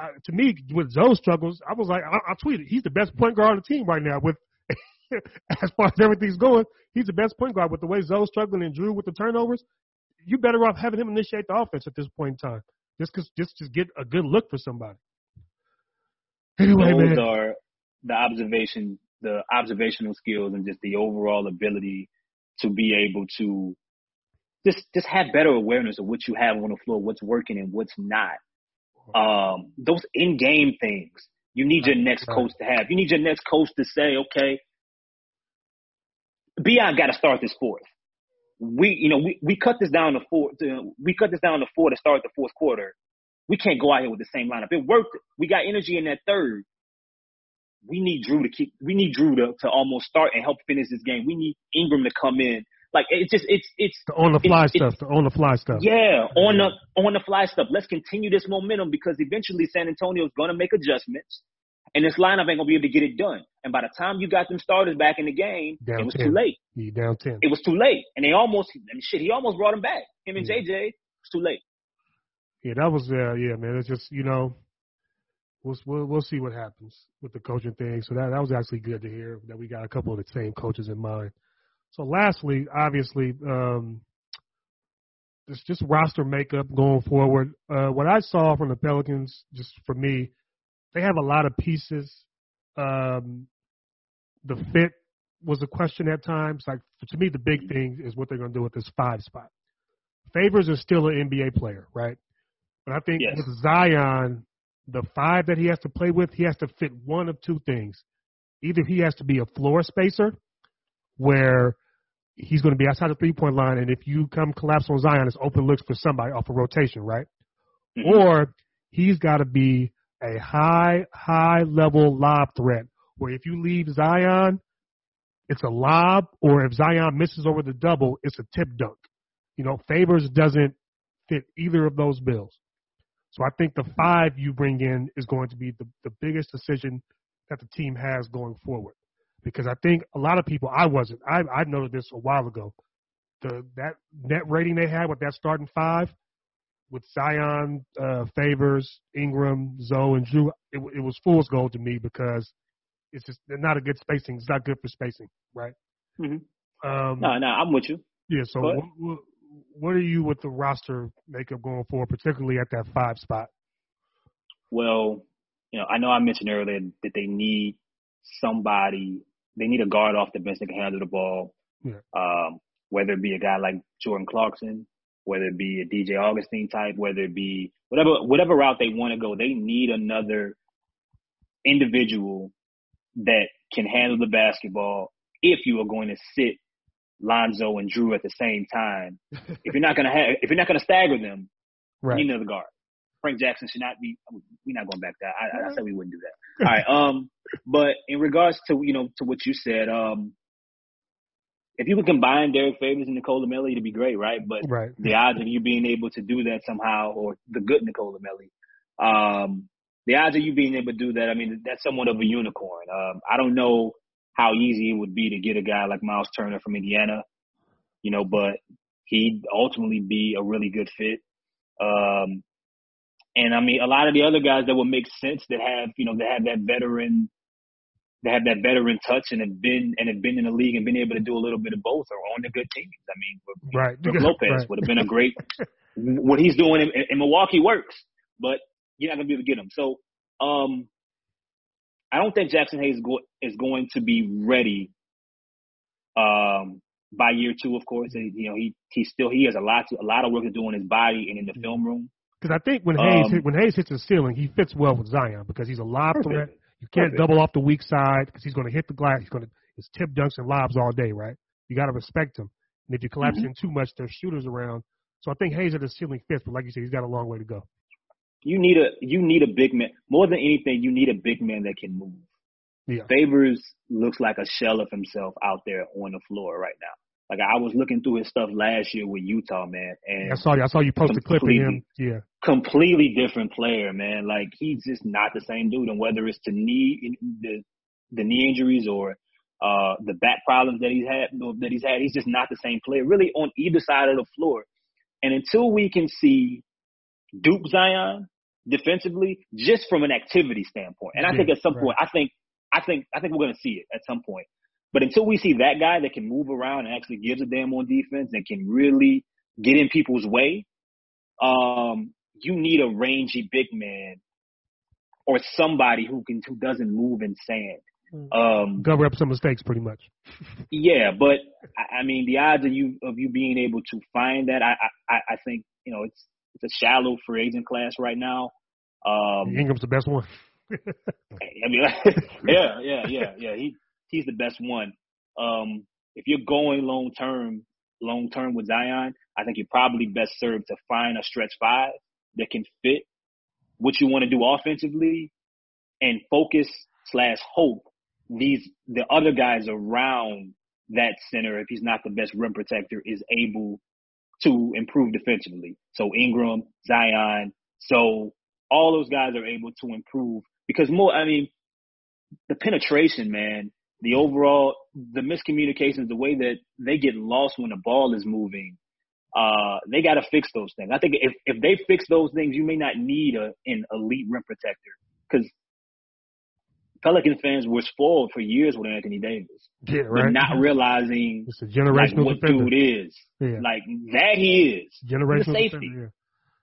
Uh, to me, with Zo's struggles, I was like, I, I tweeted, he's the best point guard on the team right now. With as far as everything's going, he's the best point guard. With the way Zo's struggling and Jrue with the turnovers, you better off having him initiate the offense at this point in time, just because just just get a good look for somebody. Anyway, Those man. are the observation the observational skills and just the overall ability to be able to just just have better awareness of what you have on the floor, what's working and what's not. Um, those in game things you need your next coach to have. You need your next coach to say, okay, Bi got to start this fourth. We, you know, we, we cut this down to four. To, we cut this down to four to start the fourth quarter. We can't go out here with the same lineup. It worked. We got energy in that third we need Jrue to keep, we need Jrue to, to almost start and help finish this game. We need Ingram to come in. Like it's just, it's, it's the on the fly it's, stuff, the on the fly stuff. Yeah, on the, on the fly stuff. Let's continue this momentum because eventually San Antonio's going to make adjustments and this lineup ain't going to be able to get it done. And by the time you got them starters back in the game, down it was 10. too late. He down 10. It was too late. And they almost, I mean, shit, he almost brought him back. Him and yeah. JJ, it's too late. Yeah, that was, uh, yeah, man. It's just, you know, we'll, we'll we'll see what happens with the coaching thing. So that that was actually good to hear that we got a couple of the same coaches in mind. So lastly, obviously, um, it's just roster makeup going forward. Uh, what I saw from the Pelicans, just for me, they have a lot of pieces. Um, the fit was a question at times. Like to me, the big thing is what they're going to do with this five spot. Favors is still an NBA player, right? But I think yes. with Zion, the five that he has to play with, he has to fit one of two things. Either he has to be a floor spacer, where he's going to be outside the three point line, and if you come collapse on Zion, it's open looks for somebody off a rotation, right? Mm-hmm. Or he's got to be a high, high level lob threat, where if you leave Zion, it's a lob, or if Zion misses over the double, it's a tip dunk. You know, Favors doesn't fit either of those bills. So I think the five you bring in is going to be the, the biggest decision that the team has going forward. Because I think a lot of people, I wasn't, I, I noted this a while ago. The that net rating they had with that starting five, with Zion, uh, Favors, Ingram, Zoe, and Jrue, it, it was fool's gold to me because it's just they're not a good spacing. It's not good for spacing, right? Mm-hmm. Um, no, no, I'm with you. Yeah. So what, what, what are you with the roster makeup going forward, particularly at that five spot? Well, you know, I know I mentioned earlier that they need somebody. They need a guard off the bench that can handle the ball. Yeah. Um, whether it be a guy like Jordan Clarkson whether it be a DJ Augustin type, whether it be whatever whatever route they want to go, they need another individual that can handle the basketball if you are going to sit Lonzo and Jrue at the same time. if you're not gonna have if you're not gonna stagger them, Right. you need another guard. Frank Jackson should not be. We're not going back there. I, I said we wouldn't do that. All right. Um, but in regards to you know to what you said, um, if you could combine Derrick Favors and Nicolo Melli, it'd be great, right? But Right. the odds of you being able to do that somehow, or the good Nicolo Melli, um, the odds of you being able to do that, I mean, that's somewhat of a unicorn. Um, I don't know how easy it would be to get a guy like Myles Turner from Indiana, you know, but he'd ultimately be a really good fit. Um, and I mean, a lot of the other guys that would make sense that have, you know, that have that veteran, that have that veteran touch and have been and have been in the league and been able to do a little bit of both are on the good teams. I mean, Right. Lopez Right. would have been a great. what he's doing in, in Milwaukee works, but you're not gonna be able to get him. So, um, I don't think Jaxson Hayes go, is going to be ready. Um, by year two, of course, and, you know he he still he has a lot to, a lot of work to do on his body and in the film room. Because I think when Hayes Um, hit, when Hayes hits the ceiling, he fits well with Zion because he's a lob Perfect. threat. You can't Perfect. double off the weak side because he's going to hit the glass. He's going to his tip dunks and lobs all day, right? You got to respect him. And if you collapse Mhm. in too much, there's shooters around. So I think Hayes at the ceiling fits, but like you said, he's got a long way to go. You need a you need a big man more than anything. You need a big man that can move. Yeah. Favors looks like a shell of himself out there on the floor right now. Like I was looking through his stuff last year with Utah, man, and I saw you. I saw you post a clip of him. Yeah. completely different player, man. Like he's just not the same dude. And whether it's the knee, the the knee injuries or uh the back problems that he's had, that he's had, he's just not the same player. Really on either side of the floor. And until we can see Duke Zion defensively, just from an activity standpoint, and I Yeah, think at some right. point, I think, I think, I think we're going to see it at some point. But until we see that guy that can move around and actually gives a damn on defense and can really get in people's way, um, you need a rangy big man or somebody who can who doesn't move in sand. Um, Cover up some mistakes pretty much. yeah, but I, I mean, the odds of you of you being able to find that, I I, I think you know it's it's a shallow free agent class right now. Um, Ingram's the best one. I mean, yeah, yeah, yeah, yeah. He he's the best one. Um, if you're going long term, long term with Zion, I think you're probably best served to find a stretch five that can fit what you want to do offensively, and focus slash hope these the other guys around that center, if he's not the best rim protector, is able to improve defensively. So Ingram, Zion, so all those guys are able to improve because more. I mean, the penetration, man, the overall, the miscommunications, the way that they get lost when the ball is moving. Uh, they got to fix those things. I think if if they fix those things, you may not need a an elite rim protector because Pelican fans were spoiled for years with Anthony Davis, Yeah, right. not realizing It's a like what defender. dude is. Yeah. Like that he is. generational safety. defender.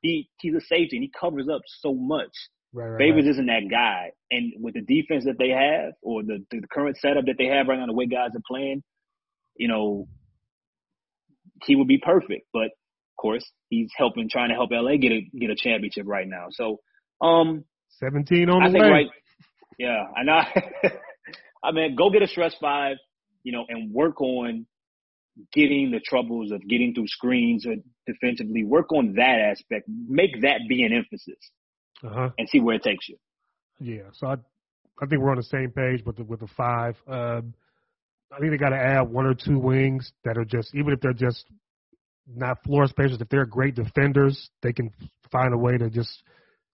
He he's a safety and he covers up so much. Right, right, Favors right. isn't that guy. And with the defense that they have or the, the current setup that they have right now, the way guys are playing, you know, he would be perfect. But of course, he's helping trying to help LA get a get a championship right now. So um 17 on I the think way. right yeah, I know I mean go get a stretch five, you know, and work on getting the troubles of getting through screens or defensively. Work on that aspect. Make that be an emphasis Uh-huh. and see where it takes you. Yeah, so I, I think we're on the same page with the with the five. Um, I think they got to add one or two wings that are just even if they're just not floor spacers. If they're great defenders, they can find a way to just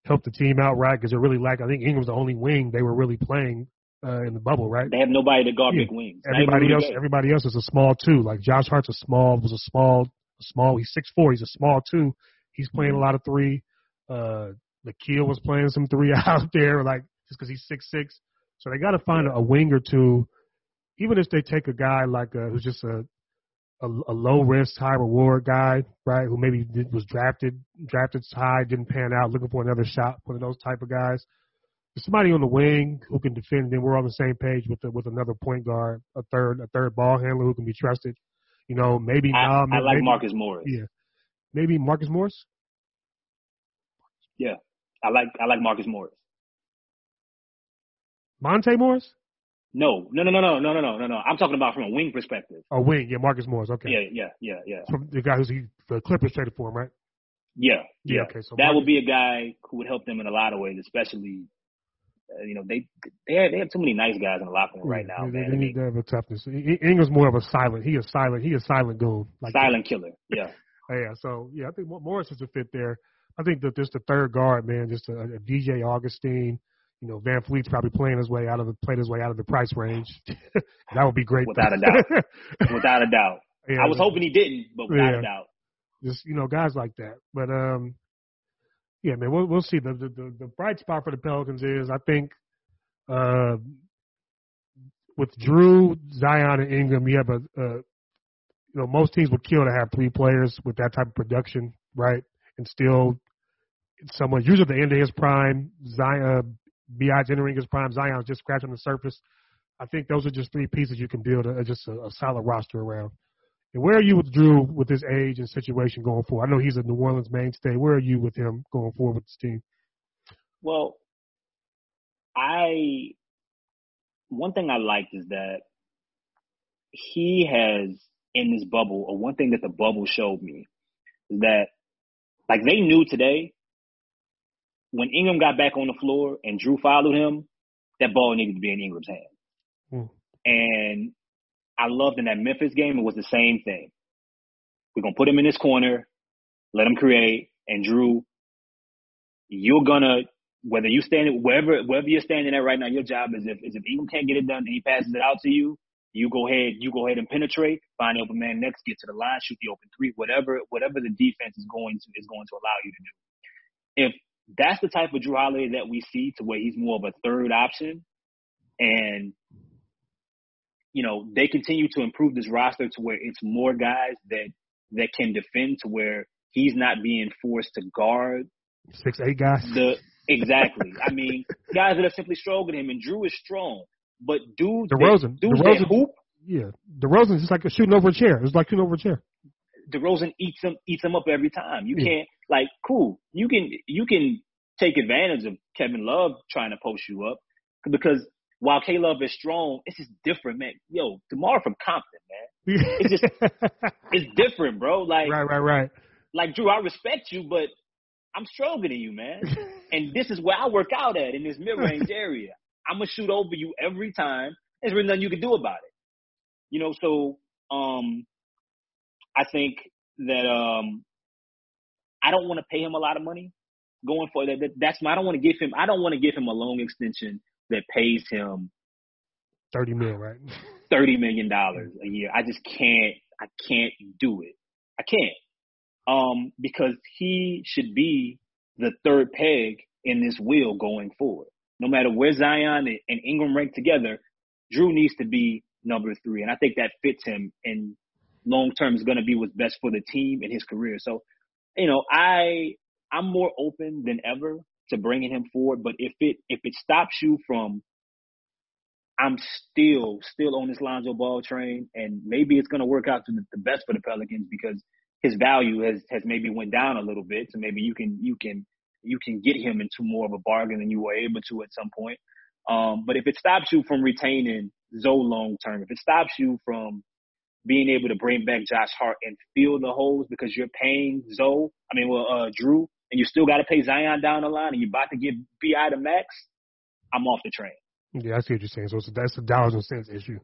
help the team out, right? Because they're really like I think Ingram's the only wing they were really playing uh, in the bubble, right? They have nobody to guard Yeah. big wings. Everybody else, everybody else is a small two. Like Josh Hart's a small, was a small, a small. He's six four. He's a small two. He's playing Mm-hmm. a lot of three. Uh, Nickeil was playing some three out there, like just because he's six six. So they got to find a, a wing or two. Even if they take a guy like uh who's just a a, a low risk, high reward guy, right? Who maybe did, was drafted drafted high, didn't pan out, looking for another shot. One of those type of guys. Somebody on the wing who can defend. And then we're on the same page with the, with another point guard, a third a third ball handler who can be trusted. You know, maybe I, Nam, I like maybe, Marcus Morris. Yeah, maybe Marcus Morris. Yeah, I like I like Marcus Morris. Monte Morris. No, no, no, no, no, no, no, no, no, no. I'm talking about from a wing perspective. Oh, wing. Yeah, Marcus Morris. Okay. Yeah, yeah, yeah, yeah. From the guy who's he, the Clippers traded for him, right? Yeah, yeah. Yeah, okay, so that Marcus- would be a guy who would help them in a lot of ways, especially. Uh, you know, they they have, they have too many nice guys in the locker room right Yeah, now, they, man. They need to have a toughness. Ingram's more of a silent. He is silent. He is silent goon. Like silent killer. Yeah, Yeah. So yeah, I think Mo- Morris is a fit there. I think that just the third guard, man, just a, a DJ Augustin. You know, VanVleet's probably playing his way out of the played his way out of the price range. that would be great. Without a doubt. without a doubt. Yeah, I was hoping he didn't, but without Yeah. a doubt. just you know guys like that. But um, yeah, man, we'll we'll see. The the the, the bright spot for the Pelicans is I think uh, with Jrue, Zion, and Ingram, you have a, a you know most teams would kill to have three players with that type of production, right? And still, someone usually the end of his prime, Zion, Bi's entering his prime, Zion's just scratching the surface. I think those are just three pieces you can build a, just a, a solid roster around. And where are you with Jrue with his age and situation going forward? I know he's a New Orleans mainstay. Where are you with him going forward with this team? Well, I one thing I liked is that he has in this bubble, or one thing that the bubble showed me is that like they knew today when Ingram got back on the floor and Jrue followed him, that ball needed to be in Ingram's hand. Hmm. And I loved in that Memphis game, it was the same thing. We're gonna put him in this corner, let him create, and Jrue, you're gonna whether you stand wherever wherever you're standing at right now, your job is if is if Ingram can't get it done and he passes it out to you, you go ahead, you go ahead and penetrate, find the open man next, get to the line, shoot the open three, whatever whatever the defense is going to is going to allow you to do. If that's the type of Jrue Holiday that we see to where he's more of a third option and you know, they continue to improve this roster to where it's more guys that that can defend to where he's not being forced to guard Six eight guys. the exactly. I mean, guys that are simply stronger than him, and Jrue is strong, but dudes, DeRozan. that, dudes DeRozan- that hoop, Yeah, DeRozan's just like shooting over a chair. It's like shooting over a chair. DeRozan eats them eats them up every time. You Yeah. can't like cool. You can you can take advantage of Kevin Love trying to post you up because while K Love is strong, it's just different, man. Yo, DeMar from Compton, man, It's just- it's different, bro. Like right, right, right. like Jrue, I respect you, but I'm stronger than you, man. and this is where I work out at in this mid range area. I'm gonna shoot over you every time. There's really nothing you can do about it. You know, so um, I think that um, I don't want to pay him a lot of money going for that. that that's my. I don't want to give him. I don't want to give him a loan extension that pays him thirty million, right? thirty million dollars a year. I just can't. I can't do it. I can't. Um, because he should be the third peg in this wheel going forward. No matter where Zion and- and Ingram rank together, Jrue needs to be number three, and I think that fits him. And long term is going to be what's best for the team and his career. So, you know, I I'm more open than ever to bringing him forward. But if it if it stops you from I'm still still on this Lonzo Ball train, and maybe it's going to work out to the, best for the Pelicans because his value has has maybe went down a little bit. So maybe you can you can you can get him into more of a bargain than you were able to at some point. Um, but if it stops you from retaining Zoe long term, if it stops you from being able to bring back Josh Hart and fill the holes because you're paying Zoe, I mean, well, uh, Jrue, and you still got to pay Zion down the line, and you're about to give Bi to max, I'm off the train. Yeah, I see what you're saying. So it's, that's a dollars and cents issue.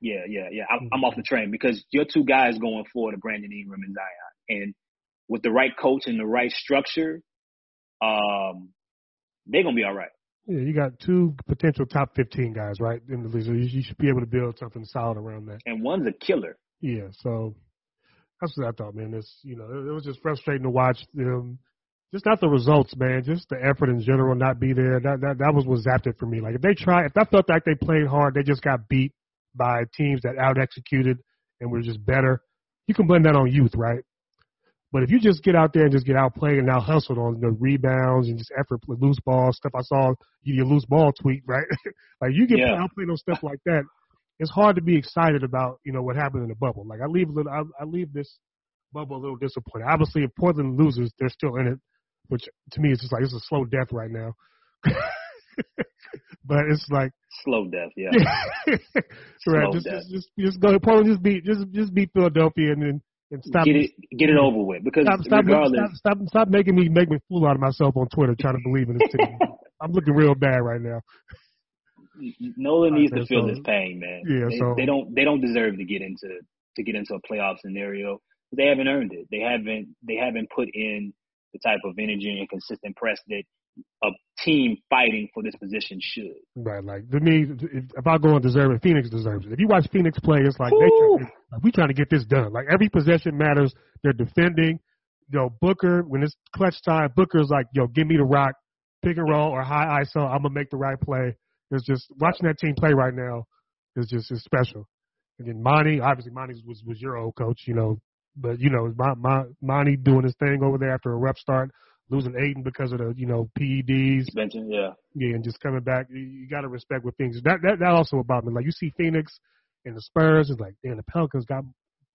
Yeah, yeah, yeah. I'm, I'm off the train because your two guys going forward are Brandon Ingram and Zion, and with the right coach and the right structure, um, they're gonna be all right. Yeah, you got two potential top 15 guys, right, in the league. So you, should be able to build something solid around that. And one's a killer. Yeah, so that's what I thought, man. It's you know, it, it was just frustrating to watch them. Just not the results, man. Just the effort in general not be there. That that that was what zapped it for me. Like if they try, if I felt like they played hard, they just got beat by teams that out executed and were just better. You can blame that on youth, right? But if you just get out there and just get outplayed and out hustled on the rebounds and just effort, loose ball stuff, I saw you your loose ball tweet, right? like you get Yeah. outplayed on stuff like that, it's hard to be excited about, you know, what happened in the bubble. Like I leave a little, I, I leave this bubble a little disappointed. Obviously, if Portland loses, they're still in it, which to me is just like it's a slow death right now. but it's like slow death, yeah. right. Just, just, just just go Portland. Just beat just just beat Philadelphia and then and stop get it get it over with because stop stop, regardless, stop, stop stop making me make me fool out of myself on Twitter trying to believe in this team. I'm looking real bad right now. Nolan needs to feel so, his pain, man. Yeah, they, so they don't they don't deserve to get into to get into a playoff scenario. They haven't earned it. They haven't they haven't put in the type of energy and consistent press that a team fighting for this position should. Right, like to me, if, if I go and deserve it, Phoenix deserves it. If you watch Phoenix play, it's like they try, like, we trying to get this done. Like every possession matters. They're defending. Yo, Booker, when it's clutch time, Booker's like, yo, give me the rock, pick and roll or high ISO. I'm gonna make the right play. It's just watching that team play right now is just is special. And then Monty, obviously Monty was was your old coach, you know, but you know, my, my Monty doing his thing over there after a rep start, losing Ayton because of the you know PEDs. Yeah, yeah, and just coming back. You, you got to respect what things. That that that also about me. Like you see Phoenix and the Spurs, it's like damn, the Pelicans got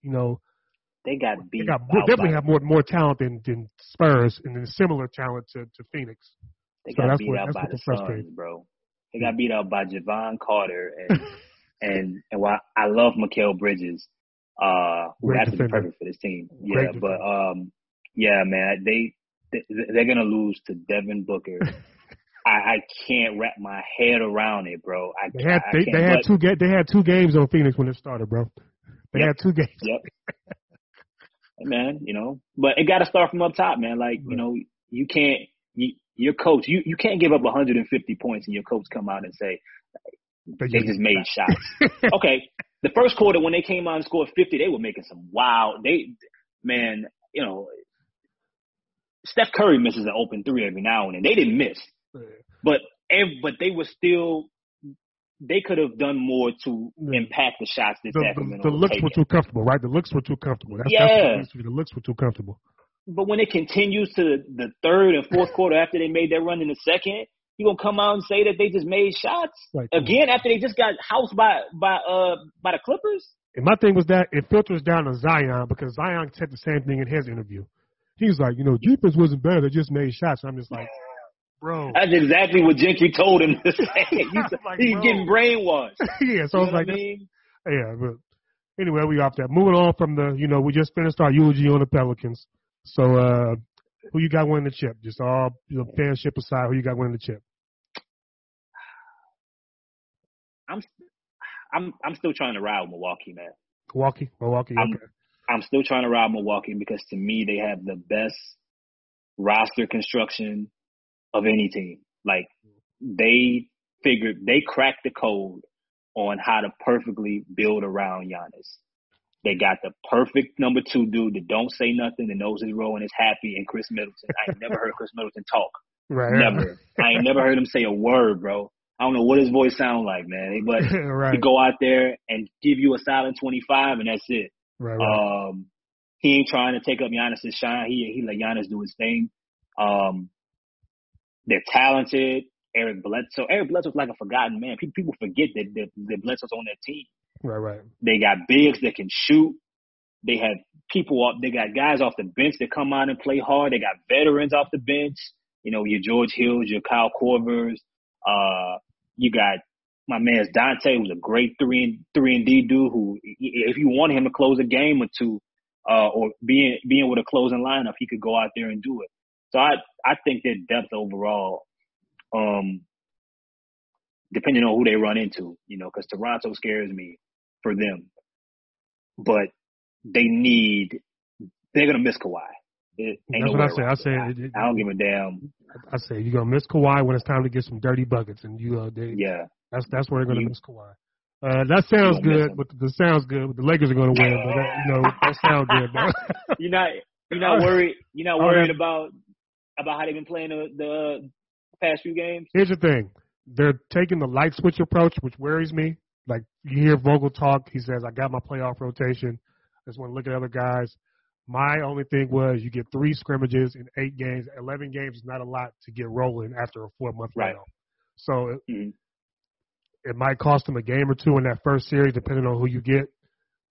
you know. They got beat. They got definitely have more more talent than than Spurs and then similar talent to to Phoenix. They so got beat what, out by the Suns, bro. They got beat out by Jevon Carter and and and while I love Mikal Bridges, uh, who Great has to be perfect for this team. Yeah, but um, yeah, man, they they're gonna lose to Devin Booker. I, I can't wrap my head around it, bro. I, they had they, they had two they had two games on Phoenix when it started, bro. They yep, had two games. Yep. man, you know, but it got to start from up top, man. Like right. you know, you can't you, your coach you you can't give up 150 points and your coach come out and say they just made shots. okay, the first quarter when they came out and scored 50, they were making some wild. They, man, you know, Steph Curry misses an open three every now and then. They didn't miss, but but they were still. They could have done more to yeah. impact the shots that the, Sacramento. The, the looks were too comfortable, right? The looks were too comfortable. That's, yeah, that's the looks were too comfortable. But when it continues to the third and fourth quarter after they made that run in the second, you gonna come out and say that they just made shots right. again after they just got housed by by uh by the Clippers? And my thing was that it filters down to Zion because Zion said the same thing in his interview. He's like, you know, defense wasn't bad; they just made shots. I'm just like, bro. That's exactly what Gentry told him to say. he's, like, he's getting brainwashed. yeah, so you I was like, I mean? yeah, but anyway, we off that. Moving on from the, you know, we just finished our eulogy on the Pelicans. So, uh, who you got winning the chip? Just all you know, fanship aside, who you got winning the chip? I'm I'm I'm still trying to ride with Milwaukee, man. Milwaukee, Milwaukee. I'm, okay. I'm still trying to ride Milwaukee because to me they have the best roster construction of any team. Like they figured they cracked the code on how to perfectly build around Giannis. They got the perfect number two dude that don't say nothing, that knows his role and is happy, and Khris Middleton. I ain't never heard Khris Middleton talk. Right. Never. I ain't never heard him say a word, bro. I don't know what his voice sound like, man. But right. he go out there and give you a silent 25, and that's it. Right, right. Um, he ain't trying to take up Giannis's shine. He he let Giannis do his thing. Um, they're talented. Eric Bledsoe. Eric Bledsoe's like a forgotten man. People forget that that, that Bledsoe's on their team. Right, right. They got bigs that can shoot. They have people off. They got guys off the bench that come out and play hard. They got veterans off the bench. You know, your George Hills, your Kyle Korvers. Uh, you got my man's Donte, who's a great three and three and D dude. Who, if you want him to close a game or two, uh, or being being with a closing lineup, he could go out there and do it. So I I think their depth overall, um, depending on who they run into, you know, because Toronto scares me for them, but they need they're gonna miss Kawhi. It That's what I say. I say it, it, I don't give a damn. I say you're gonna miss Kawhi when it's time to get some dirty buckets, and you uh, they, yeah, that's that's where they're gonna miss Kawhi. Uh, that sounds good, but the sounds good. The Lakers are gonna win, but that, you know that sounds good. Though. you're not you're not worried. You're not worried about about how they've been playing the, the past few games. Here's the thing: they're taking the light switch approach, which worries me. Like you hear Vogel talk, he says, "I got my playoff rotation. I just want to look at other guys." My only thing was you get three scrimmages in eight games. Eleven games is not a lot to get rolling after a four month right. layoff. So mm-hmm. It might cost them a game or two in that first series, depending on who you get.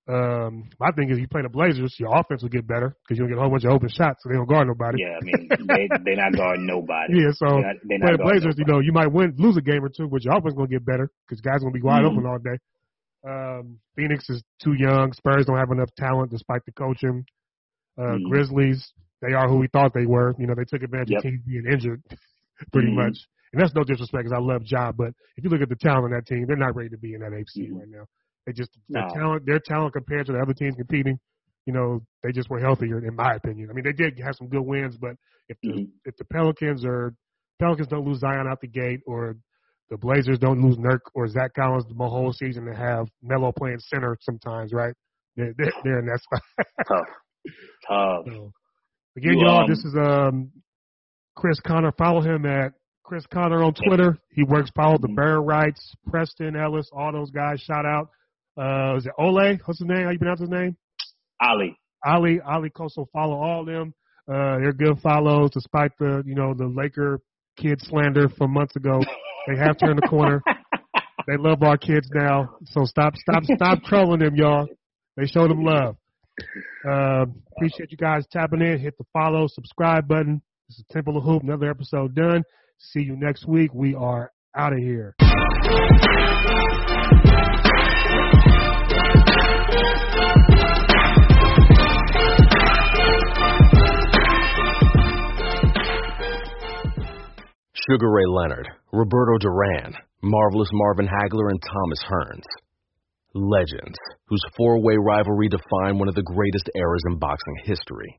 Um, my thing is, you play the Blazers, your offense will get better because you'll get a whole bunch of open shots, so they don't guard nobody. Yeah, I mean, they they're not guarding nobody. Yeah, so They're not, they're play the Blazers, you know, you might win, lose a game or two, but your offense gonna get better because guys gonna be wide Mhm. open all day. Um, Phoenix is too young. Spurs don't have enough talent despite the coaching. Uh, Mhm. Grizzlies, they are who we thought they were. You know, they took advantage Yep. of teams being injured pretty Mhm. much. And that's no disrespect because I love Ja, but if you look at the talent on that team, they're not ready to be in that seed Mhm. right now. They just their No. talent, their talent compared to the other teams competing, you know, they just were healthier in my opinion. I mean, they did have some good wins, but if the Mhm. if the Pelicans or Pelicans don't lose Zion out the gate, or the Blazers don't lose Nurk or Zach Collins the whole season to have Melo playing center sometimes, right? They're, they're, they're in that spot. Tough, tough. So, again, You, y'all, um, this is um Chris Connor. Follow him at Chris Connor on Twitter. He works follow the. Bird Writes, Preston Ellis, all those guys. Shout out. Uh, is it Ole? What's his name? How you pronounce his name? Ali. Ali Ali Koso. Follow all of them. Uh, they're good follows, despite the you know the Laker kid slander from months ago. They have turned the corner. They love our kids now. So stop, stop, stop trolling them, y'all. They show them love. Uh, appreciate you guys tapping in. Hit the follow, subscribe button. This is Temple of Hoop. Another episode done. See you next week. We are out of here. Sugar Ray Leonard, Roberto Duran, Marvelous Marvin Hagler, and Thomas Hearns. Legends, whose four way rivalry defined one of the greatest eras in boxing history.